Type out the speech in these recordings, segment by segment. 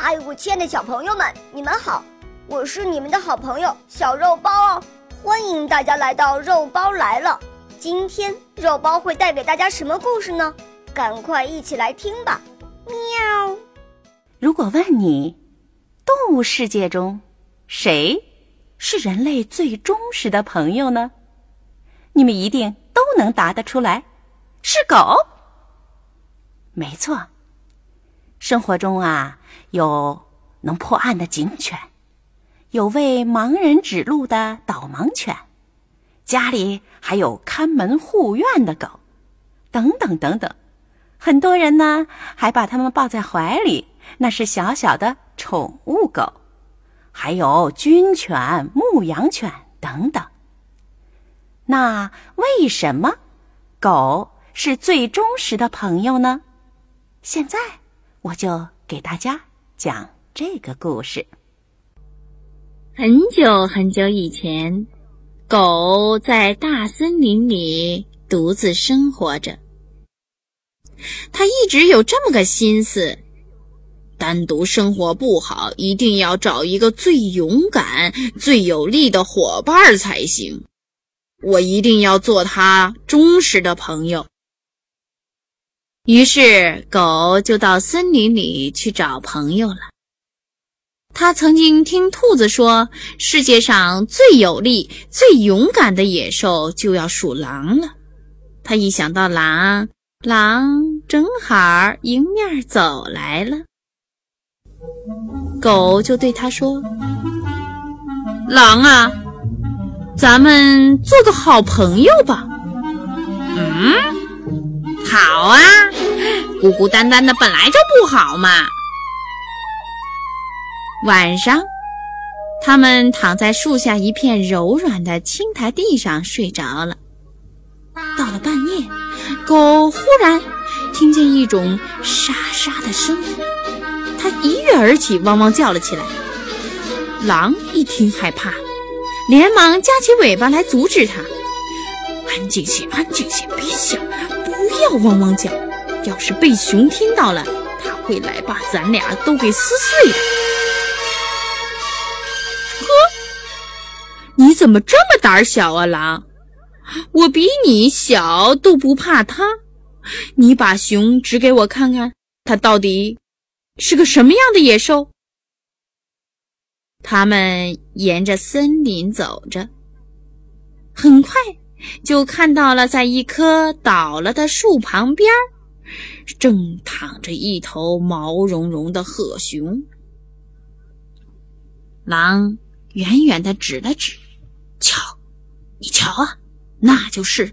嗨，我亲爱的小朋友们，你们好！我是你们的好朋友小肉包哦，欢迎大家来到肉包来了。今天肉包会带给大家什么故事呢？赶快一起来听吧！喵。如果问你，动物世界中谁是人类最忠实的朋友呢？你们一定都能答得出来，是狗。没错，生活中啊，有能破案的警犬，有为盲人指路的导盲犬，家里还有看门护院的狗，等等等等。很多人呢，还把它们抱在怀里，那是小小的宠物狗，还有军犬、牧羊犬等等。那为什么狗是最忠实的朋友呢？现在我就给大家讲这个故事。很久很久以前，狗在大森林里独自生活着。它一直有这么个心思：单独生活不好，一定要找一个最勇敢、最有力的伙伴才行。我一定要做它忠实的朋友。于是，狗就到森林里去找朋友了。他曾经听兔子说，世界上最有力、最勇敢的野兽就要属狼了。他一想到狼，狼正好迎面走来了，狗就对他说：“狼啊，咱们做个好朋友吧。”嗯。好啊，孤孤单单的本来就不好嘛。晚上，他们躺在树下一片柔软的青苔地上睡着了。到了半夜，狗忽然听见一种沙沙的声音，它一跃而起，汪汪叫了起来。狼一听害怕，连忙夹起尾巴来阻止它：“安静些，安静些，别响。”不要汪汪叫，要是被熊听到了，他会来把咱俩都给撕碎的。呵，你怎么这么胆小啊，狼？我比你小都不怕他，你把熊指给我看看，它到底是个什么样的野兽？他们沿着森林走着，很快。就看到了，在一棵倒了的树旁边，正躺着一头毛茸茸的褐熊。狼远远的指了指：“瞧，你瞧啊，那就是。”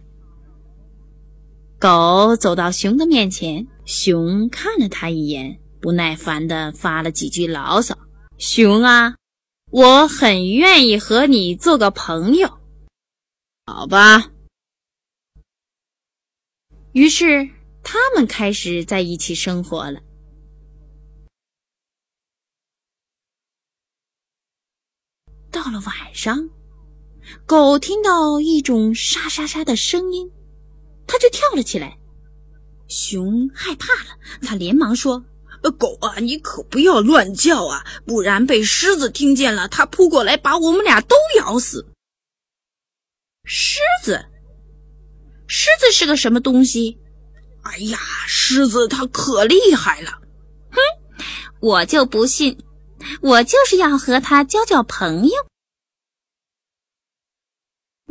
狗走到熊的面前，熊看了他一眼，不耐烦的发了几句牢骚：“熊啊，我很愿意和你做个朋友。”好吧。于是他们开始在一起生活了。到了晚上，狗听到一种沙沙沙的声音，它就跳了起来。熊害怕了，他连忙说：“狗啊，你可不要乱叫啊，不然被狮子听见了，它扑过来把我们俩都咬死。”狮子，狮子是个什么东西？哎呀，狮子它可厉害了！哼，我就不信，我就是要和它交交朋友。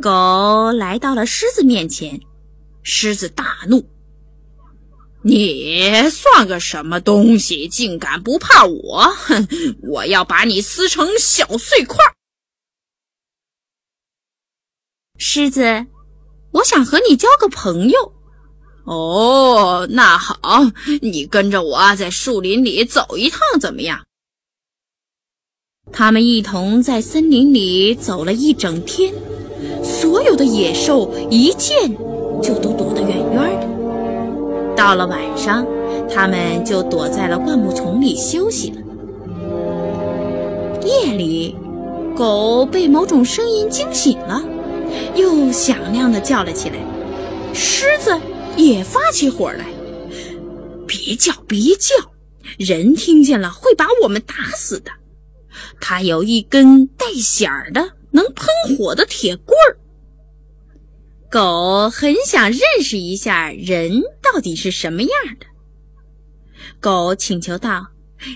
狗来到了狮子面前，狮子大怒：“你算个什么东西，竟敢不怕我？哼，我要把你撕成小碎块！”狮子，我想和你交个朋友。哦，那好，你跟着我在树林里走一趟，怎么样？他们一同在森林里走了一整天，所有的野兽一见就都躲得远远的。到了晚上，他们就躲在了灌木丛里休息了。夜里，狗被某种声音惊醒了。又响亮的叫了起来，狮子也发起火来。别叫，别叫，人听见了会把我们打死的。它有一根带响儿的、能喷火的铁棍儿。狗很想认识一下人到底是什么样的。狗请求道：“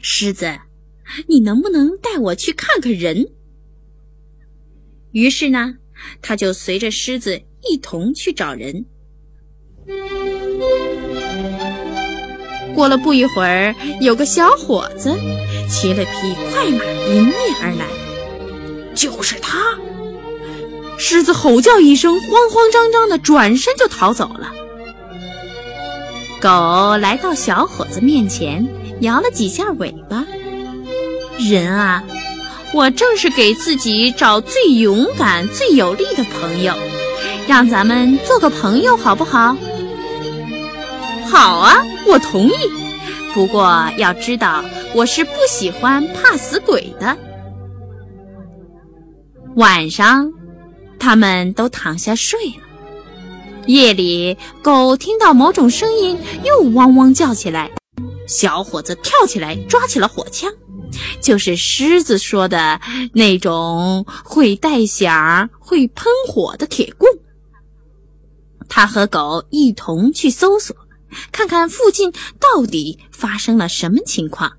狮子，你能不能带我去看看人？”于是呢，他就随着狮子一同去找人。过了不一会儿，有个小伙子骑了匹快马迎面而来，就是他。狮子吼叫一声，慌慌张张的转身就逃走了。狗来到小伙子面前，摇了几下尾巴。人啊，我正是给自己找最勇敢、最有力的朋友，让咱们做个朋友好不好？好啊，我同意。不过要知道，我是不喜欢怕死鬼的。晚上，他们都躺下睡了。夜里，狗听到某种声音，又汪汪叫起来。小伙子跳起来，抓起了火枪，就是狮子说的那种会带响、会喷火的铁棍。他和狗一同去搜索。看看附近到底发生了什么情况。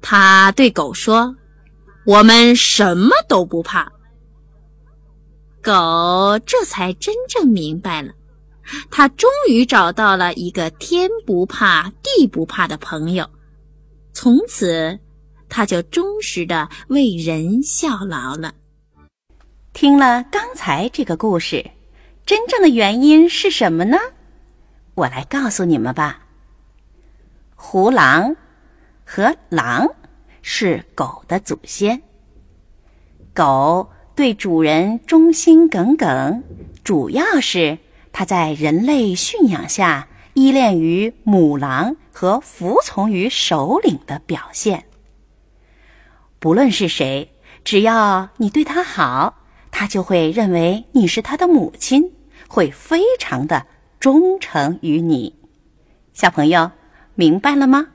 他对狗说：“我们什么都不怕。”狗这才真正明白了，他终于找到了一个天不怕地不怕的朋友。从此，他就忠实的为人效劳了。听了刚才这个故事，真正的原因是什么呢？我来告诉你们吧。胡狼和狼是狗的祖先。狗对主人忠心耿耿，主要是它在人类驯养下依恋于母狼和服从于首领的表现。不论是谁，只要你对他好，他就会认为你是他的母亲，会非常的。忠诚于你，小朋友，明白了吗？